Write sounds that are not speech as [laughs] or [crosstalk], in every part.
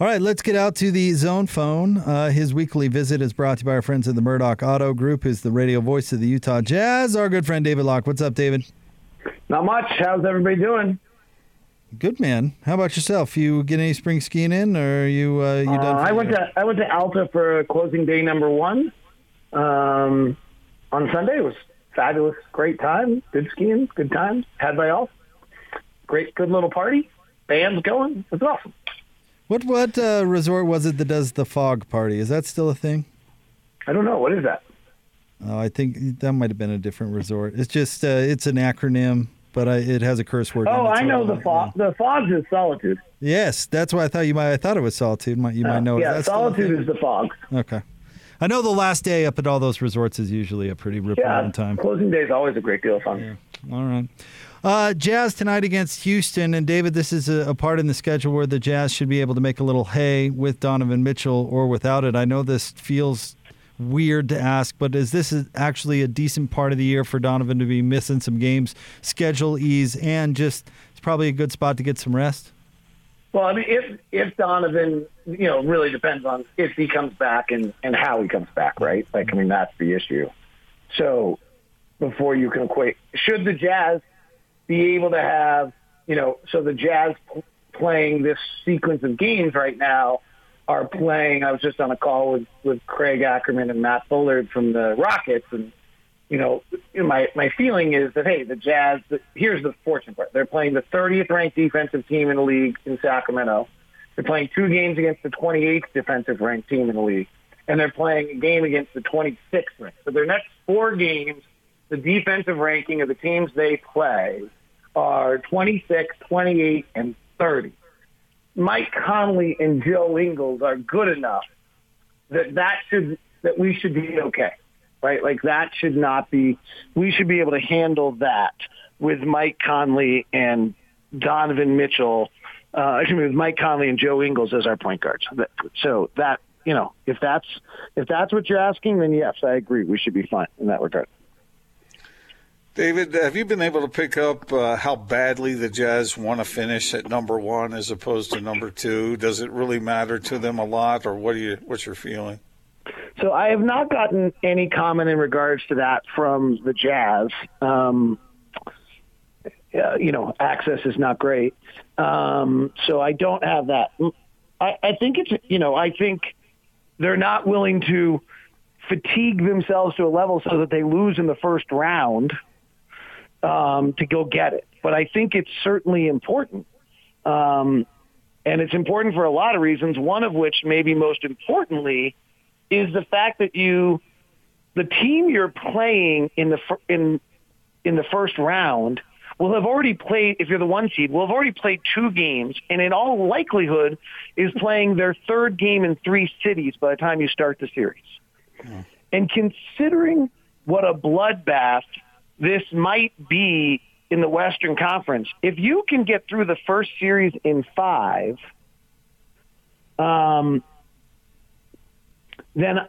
All right, let's get out to the zone phone. Uh, his weekly visit is brought to you by our friends at the Murdock Auto Group, who's the radio voice of the Utah Jazz. Our good friend David Locke. What's up, David? Not much. How's everybody doing? Good man. How about yourself? You get any spring skiing in, or are you uh, you done? Uh, I went to I went to Alta for closing day number one um, on Sunday. It was fabulous, great time, good skiing, good time had by all. Great, good little party. Band's going. It's awesome. What what uh, resort was it that does the fog party? Is that still a thing? I don't know what is that. Oh, I think that might have been a different resort. It's just uh, it's an acronym, but I, it has a curse word. Oh, it, I know the fog. The fog is solitude. Yes, that's why I thought you might. I thought it was solitude. Might you might know? Yeah, that solitude is the fog. Okay. I know the last day up at all those resorts is usually a pretty rip Yeah, time. closing day is always a great deal of fun. All right. Uh, Jazz tonight against Houston. And David, this is a, a part in the schedule where the Jazz should be able to make a little hay with Donovan Mitchell or without it. I know this feels weird to ask, but is this actually a decent part of the year for Donovan to be missing some games, schedule ease, and just it's probably a good spot to get some rest? Well, I mean, if if Donovan, you know, really depends on if he comes back and and how he comes back, right? Like, I mean, that's the issue. So, before you can equate, should the Jazz be able to have, you know, so the Jazz playing this sequence of games right now are playing. I was just on a call with with Craig Ackerman and Matt Bullard from the Rockets, and you know, my my feeling is that hey, the Jazz. Here's the fortunate part: they're playing the 30th ranked defensive team in the league in Sacramento. They're playing two games against the 28th defensive ranked team in the league, and they're playing a game against the 26th ranked. So their next four games, the defensive ranking of the teams they play are 26, 28, and 30. Mike Conley and Joe Ingles are good enough that that should that we should be okay, right? Like that should not be. We should be able to handle that with Mike Conley and Donovan Mitchell. Uh, excuse me, with Mike Conley and Joe Ingles as our point guards. So that you know, if that's if that's what you're asking, then yes, I agree. We should be fine in that regard. David, have you been able to pick up uh, how badly the Jazz want to finish at number one as opposed to number two? Does it really matter to them a lot, or what do you? What's your feeling? So I have not gotten any comment in regards to that from the Jazz. Um, you know, access is not great, um, so I don't have that. I, I think it's you know I think they're not willing to fatigue themselves to a level so that they lose in the first round um, to go get it. But I think it's certainly important. Um, and it's important for a lot of reasons, one of which, maybe most importantly, is the fact that you, the team you're playing in the in in the first round will have already played. If you're the one seed, will have already played two games, and in all likelihood, is playing their third game in three cities by the time you start the series. And considering what a bloodbath this might be in the Western Conference, if you can get through the first series in five, um, then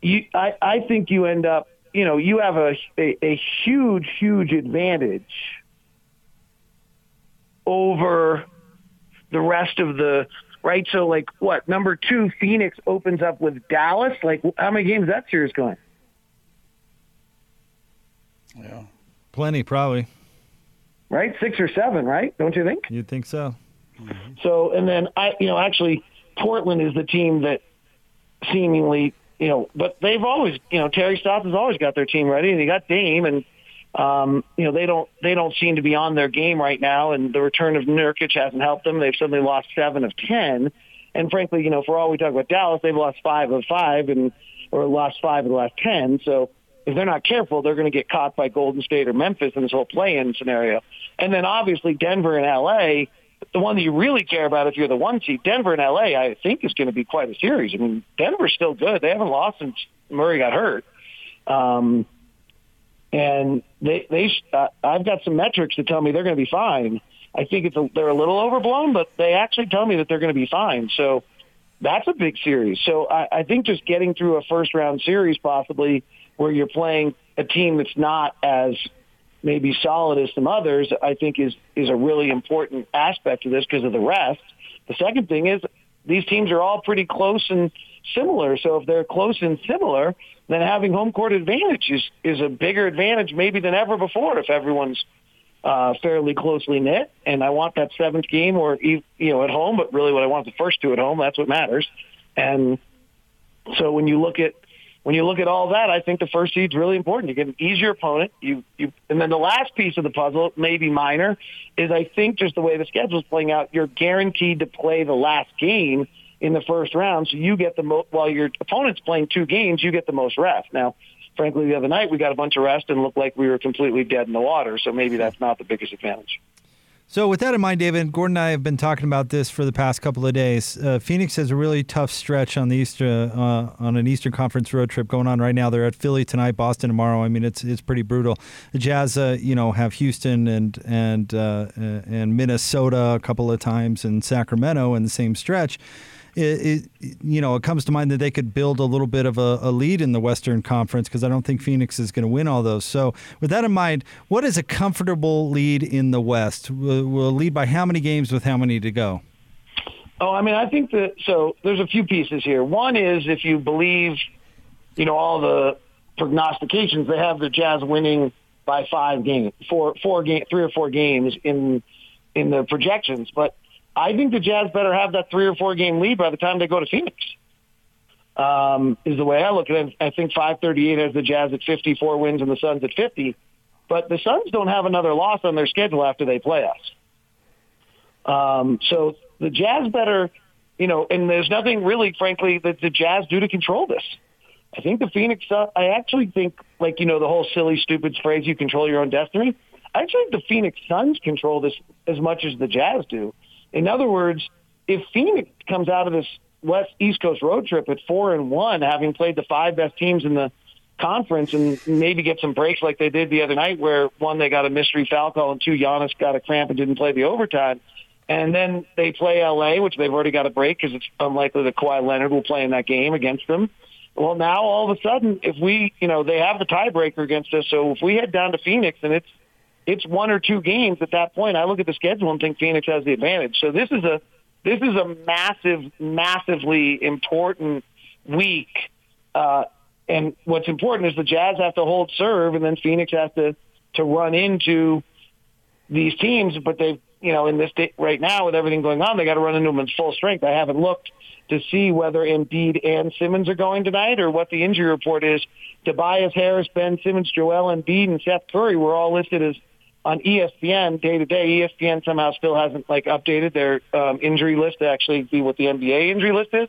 you, I, I think you end up, you know, you have a, a, a huge, huge advantage over the rest of the right. So, like, what number two, Phoenix opens up with Dallas. Like, how many games is that series going? Yeah. Plenty, probably. Right, six or seven, right? Don't you think? You'd think so. So, and then I, you know, actually, Portland is the team that seemingly, you know, but they've always, you know, Terry Stotts has always got their team ready, and they got Dame, and um, you know, they don't, they don't seem to be on their game right now, and the return of Nurkic hasn't helped them. They've suddenly lost seven of ten, and frankly, you know, for all we talk about Dallas, they've lost five of five, and or lost five of the last ten. So if they're not careful, they're going to get caught by Golden State or Memphis in this whole play-in scenario. And then obviously Denver and LA, the one that you really care about if you're the one seed, Denver and LA, I think is going to be quite a series. I mean, Denver's still good. They haven't lost since Murray got hurt. Um, and they, they, uh, I've got some metrics that tell me they're going to be fine. I think it's a, they're a little overblown, but they actually tell me that they're going to be fine. So that's a big series. So I, I think just getting through a first round series, possibly where you're playing a team that's not as maybe solid as some others, I think is is a really important aspect of this because of the rest. The second thing is these teams are all pretty close and similar. So if they're close and similar, then having home court advantage is, is a bigger advantage maybe than ever before if everyone's uh, fairly closely knit. And I want that seventh game or, you know, at home, but really what I want the first two at home. That's what matters. And so when you look at when you look at all that, I think the first seed's really important. You get an easier opponent. You, you, and then the last piece of the puzzle, maybe minor, is I think just the way the schedule's playing out, you're guaranteed to play the last game in the first round. So you get the most, while your opponent's playing two games, you get the most rest. Now, frankly, the other night we got a bunch of rest and looked like we were completely dead in the water. So maybe that's not the biggest advantage. So, with that in mind, David, Gordon and I have been talking about this for the past couple of days. Uh, Phoenix has a really tough stretch on the Easter uh, on an Eastern Conference road trip going on right now. They're at Philly tonight, Boston tomorrow. I mean, it's it's pretty brutal. The Jazz, uh, you know, have Houston and and uh, and Minnesota a couple of times, and Sacramento in the same stretch it, it, you know, it comes to mind that they could build a little bit of a, a lead in the Western Conference because I don't think Phoenix is going to win all those. So, with that in mind, what is a comfortable lead in the West? Will, will lead by how many games with how many to go? Oh, I mean, I think that so. There's a few pieces here. One is if you believe, you know, all the prognostications, they have the Jazz winning by five games, four, four game, three or four games in in the projections, but I think the Jazz better have that three or four game lead by the time they go to Phoenix. Um, is the way I look at it. I think 538 has the Jazz at 54 wins and the Suns at 50. But the Suns don't have another loss on their schedule after they play us. Um, so the Jazz better, you know, and there's nothing really, frankly, that the Jazz do to control this. I think the Phoenix, uh, I actually think, like, you know, the whole silly, stupid phrase, you control your own destiny. I actually think the Phoenix Suns control this as much as the Jazz do. In other words, if Phoenix comes out of this West East Coast road trip at four and one, having played the five best teams in the conference, and maybe get some breaks like they did the other night, where one they got a mystery foul call, and two Giannis got a cramp and didn't play the overtime. And then they play LA, which they've already got a break because it's unlikely that Kawhi Leonard will play in that game against them. Well, now all of a sudden, if we, you know, they have the tiebreaker against us. So if we head down to Phoenix and it's it's one or two games at that point. I look at the schedule and think Phoenix has the advantage. So this is a this is a massive, massively important week. Uh, and what's important is the Jazz have to hold serve, and then Phoenix has to to run into these teams. But they've you know in this day, right now with everything going on, they got to run into them in full strength. I haven't looked to see whether Embiid and Simmons are going tonight or what the injury report is. Tobias Harris, Ben Simmons, Joel Embiid, and Seth Curry were all listed as on ESPN day to day, ESPN somehow still hasn't like updated their um, injury list to actually be what the NBA injury list is.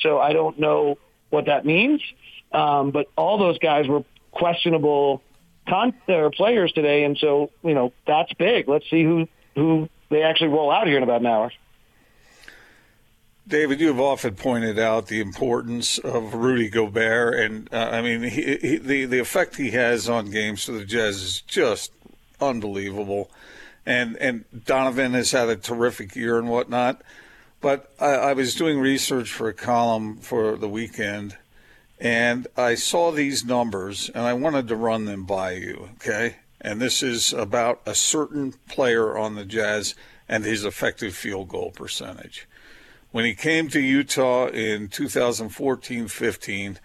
So I don't know what that means. Um, but all those guys were questionable con- or players today, and so you know that's big. Let's see who who they actually roll out here in about an hour. David, you have often pointed out the importance of Rudy Gobert, and uh, I mean he, he, the the effect he has on games for the Jazz is just unbelievable. And and Donovan has had a terrific year and whatnot. But I, I was doing research for a column for the weekend, and I saw these numbers, and I wanted to run them by you. Okay, and this is about a certain player on the Jazz and his effective field goal percentage. When he came to Utah in 2014-15,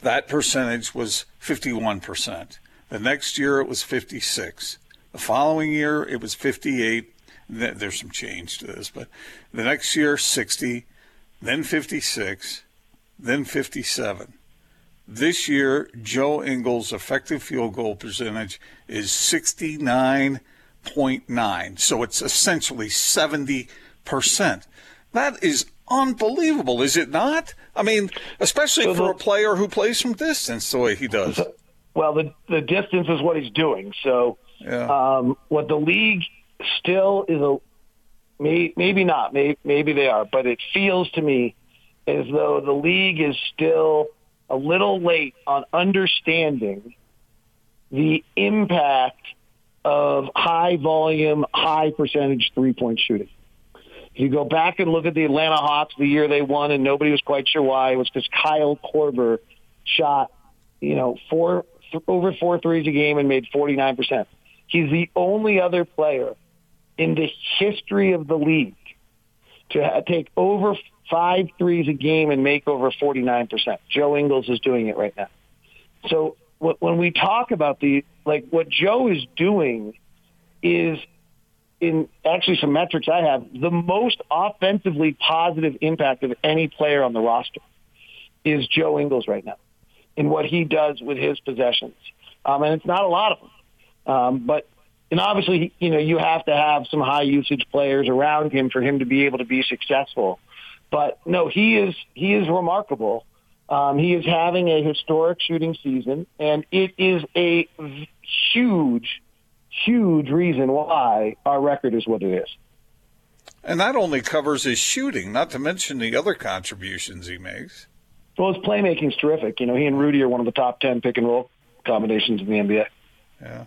that percentage was 51%. The next year it was 56. The following year, it was 58. There's some change to this, but the next year, 60, then 56, then 57. This year, Joe Ingles' effective field goal percentage is 69.9. So it's essentially 70%. That is unbelievable, is it not? I mean, especially for a player who plays from distance the way he does. Well, the the distance is what he's doing. So yeah. Um, what the league still is a may, maybe not, maybe, maybe they are, but it feels to me as though the league is still a little late on understanding the impact of high volume, high percentage three point shooting. If you go back and look at the Atlanta Hawks the year they won, and nobody was quite sure why, it was because Kyle Korver shot, you know, four over four threes a game and made forty nine percent. He's the only other player in the history of the league to take over five threes a game and make over 49%. Joe Ingles is doing it right now. So when we talk about the, like what Joe is doing is in actually some metrics I have, the most offensively positive impact of any player on the roster is Joe Ingles right now in what he does with his possessions. Um, and it's not a lot of them. Um, but and obviously, you know, you have to have some high usage players around him for him to be able to be successful. But no, he is he is remarkable. Um, he is having a historic shooting season, and it is a huge, huge reason why our record is what it is. And that only covers his shooting, not to mention the other contributions he makes. Well, his playmaking's terrific. You know, he and Rudy are one of the top ten pick and roll combinations in the NBA. Yeah.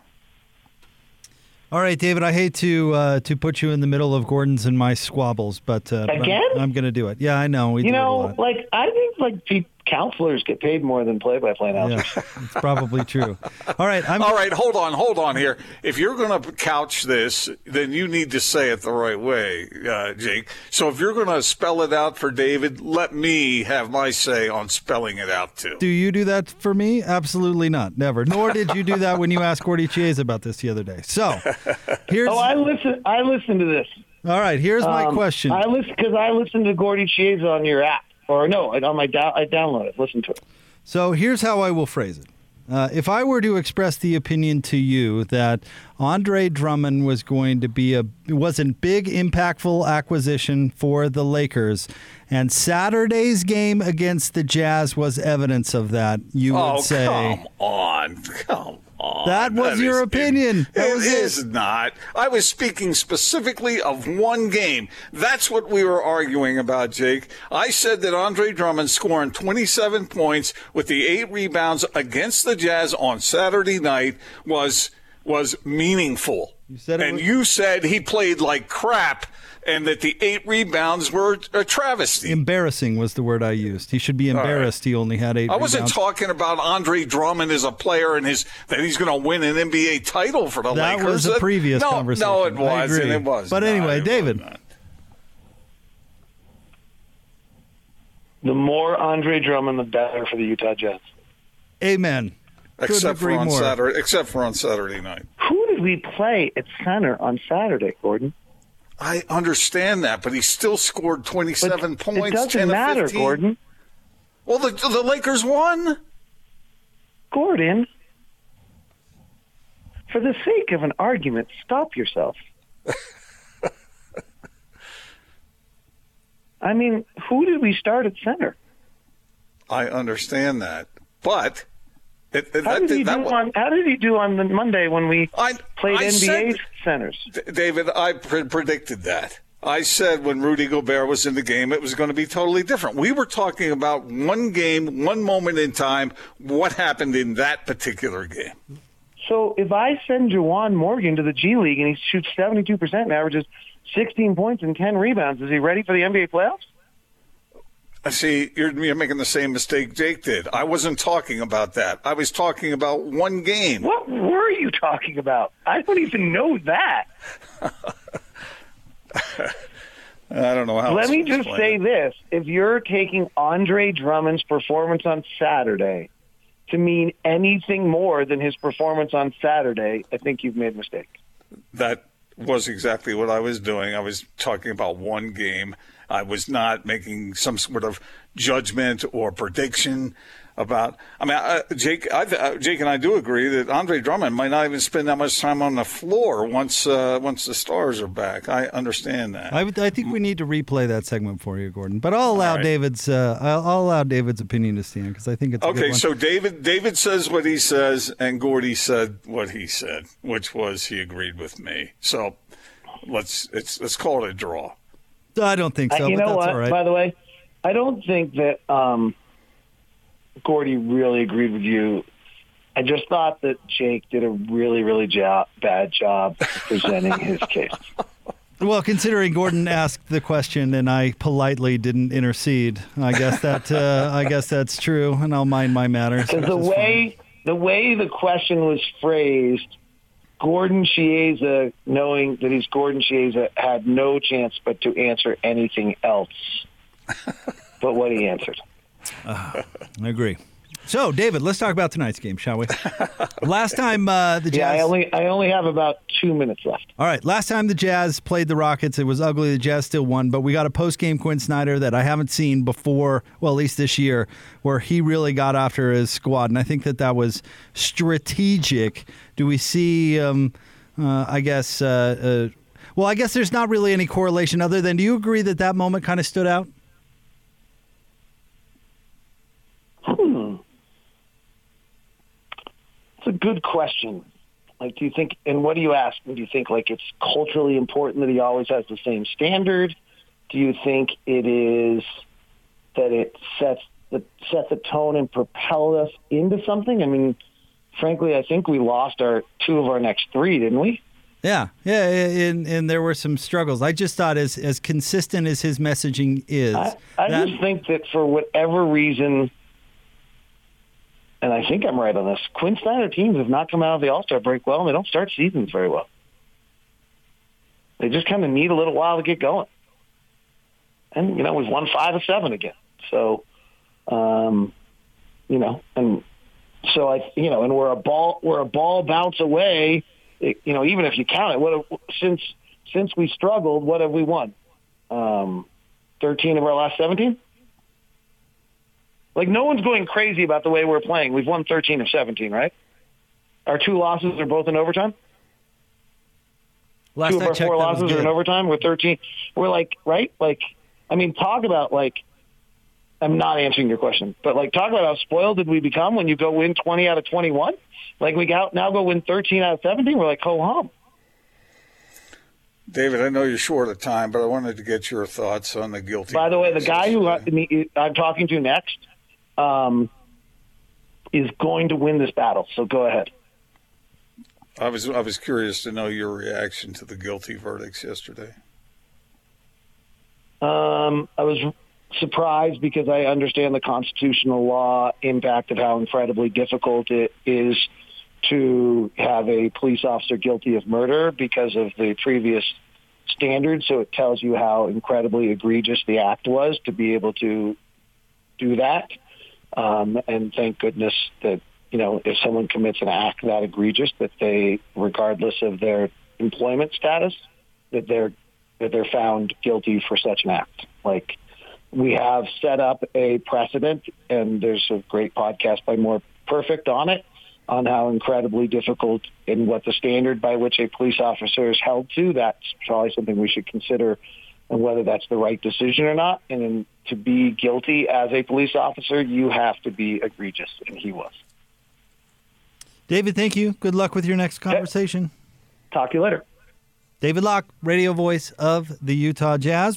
All right, David. I hate to uh, to put you in the middle of Gordon's and my squabbles, but uh, again, I'm, I'm going to do it. Yeah, I know. We you know, like I think like counselors get paid more than play-by-play announcers. Yeah, [laughs] it's probably true. All right, I'm all right. Hold on, hold on here. If you're going to couch this, then you need to say it the right way, uh, Jake. So if you're going to spell it out for David, let me have my say on spelling it out too. Do you do that for me? Absolutely not. Never. Nor did you do that when you asked Gordy Chiesa about this the other day. So [laughs] here's. Oh, I listen. I listened to this. All right. Here's my um, question. I listen because I listened to Gordy Chiesa on your app or no, on my da- I download it, listen to it. So here's how I will phrase it. Uh, if I were to express the opinion to you that Andre Drummond was going to be a was a big impactful acquisition for the Lakers, and Saturday's game against the Jazz was evidence of that, you oh, would say, Oh, "Come on, come on. That was that your is, opinion. That it was is it. not. I was speaking specifically of one game. That's what we were arguing about, Jake. I said that Andre Drummond scoring 27 points with the eight rebounds against the Jazz on Saturday night was was meaningful. You said and was- you said he played like crap and that the eight rebounds were a travesty. Embarrassing was the word I used. He should be embarrassed. He only had eight. I wasn't rebounds. talking about Andre Drummond as a player and his that he's going to win an NBA title for the That Lakers. That was a previous no, conversation. No, it wasn't. It was. But not. anyway, It David. was. The more Andre Drummond, the better for the Utah Jazz. Amen. Couldn't Except for agree on more. Saturday. Except for on Saturday night. Who did we play at center on Saturday, Gordon? I understand that, but he still scored But 27 points. It doesn't 10 matter, 15. Gordon. Well, the the Lakers won. Gordon, for the sake of an argument, stop yourself. [laughs] I mean, who did we start at center? I understand that, but it, it, How that, did he do on How did he do on the Monday when we I played I NBA said- centers? David, I pre- predicted that. I said when Rudy Gobert was in the game, it was going to be totally different. We were talking about one game, one moment in time, what happened in that particular game. So if I send Juwan Morgan to the G League and he shoots 72% and averages 16 points and 10 rebounds, is he ready for the NBA playoffs? I See, you're, you're making the same mistake Jake did. I wasn't talking about that. I was talking about one game. What were you talking about? I don't even know that. [laughs] I don't know how. Let me just say it. this. If you're taking Andre Drummond's performance on Saturday to mean anything more than his performance on Saturday, I think you've made a mistake. that was exactly what I was doing. I was talking about one game. I was not making some sort of judgment or prediction about. I mean, I, Jake, I, uh, Jake and I do agree that Andre Drummond might not even spend that much time on the floor once uh, once the stars are back. I understand that. I, would- I think we need to replay that segment for you, Gordon. But I'll allow right. David's. Uh, I'll, I'll allow David's opinion to stand because I think it's a good Okay, one. so David David says what he says, and Gordy said what he said, which was he agreed with me. So let's it's let's call it a draw. I don't think so. Uh, you but know that's what? all right. By the way, I don't think that um, Gordy really agreed with you. I just thought that Jake did a really, really jo- bad job presenting his [laughs] case. Well, considering Gordon asked the question and I politely didn't intercede, I guess that uh, I guess that's true, and I'll mind my matters. Because the is way the way the question was phrased Gordon Chiesa, knowing that he's Gordon Chiesa, had no chance but to answer anything else but what he answered. Uh, [sighs] I agree. So, David, let's talk about tonight's game, shall we? [laughs] last time uh, the Jazz. Yeah, I only I only have about two minutes left. All right, last time the Jazz played the Rockets, it was ugly. The Jazz still won, but we got a post game Quin Snyder that I haven't seen before. Well, at least this year, where he really got after his squad, and I think that that was strategic. Do we see? Um, uh, I guess. Uh, uh well, I guess there's not really any correlation other than. Do you agree that that moment kind of stood out? A good question. Like, do you think, and what do you ask? Do you think like it's culturally important that he always has the same standard? Do you think it is that it sets the sets a tone and propels us into something? I mean, frankly, I think we lost our two of our next three, didn't we? Yeah, yeah, and, and there were some struggles. I just thought as as consistent as his messaging is, I, I that, just think that for whatever reason, and I think I'm right on this. Quin Snyder teams have not come out of the All Star break well, and they don't start seasons very well. They just kind of need a little while to get going. And you know, we've won five of seven again. So, um, you know, and so I, you know, and we're a ball, we're a ball bounce away. It, you know, even if you count it, what since since we struggled, what have we won? Um, Thirteen of our last seventeen. Like no one's going crazy about the way we're playing. We've won 13 of 17, right? Our two losses are both in overtime. Last two of our checked, four losses are in overtime. We're 13. We're like, right? Like, I mean, talk about like. I'm not answering your question, but like, talk about how spoiled did we become when you go win 20 out of 21? Like we got now go win 13 out of 17. We're like, ho hum. David, I know you're short of time, but I wanted to get your thoughts on the guilty. By the way, the guy who uh, I'm talking to next um, is going to win this battle. So go ahead. I was I was curious to know your reaction to the guilty verdicts yesterday. Um, I was surprised because I understand the constitutional law impact of how incredibly difficult it is to have a police officer guilty of murder because of the previous standards. So it tells you how incredibly egregious the act was to be able to do that. Um, and thank goodness that, you know, if someone commits an act that egregious, that they, regardless of their employment status, that they're, that they're found guilty for such an act. Like, we have set up a precedent, and there's a great podcast by More Perfect on it, on how incredibly difficult and what the standard by which a police officer is held to. That's probably something we should consider and whether that's the right decision or not. And to be guilty as a police officer, you have to be egregious, and he was. David, thank you. Good luck with your next conversation. Talk to you later. David Locke, radio voice of the Utah Jazz.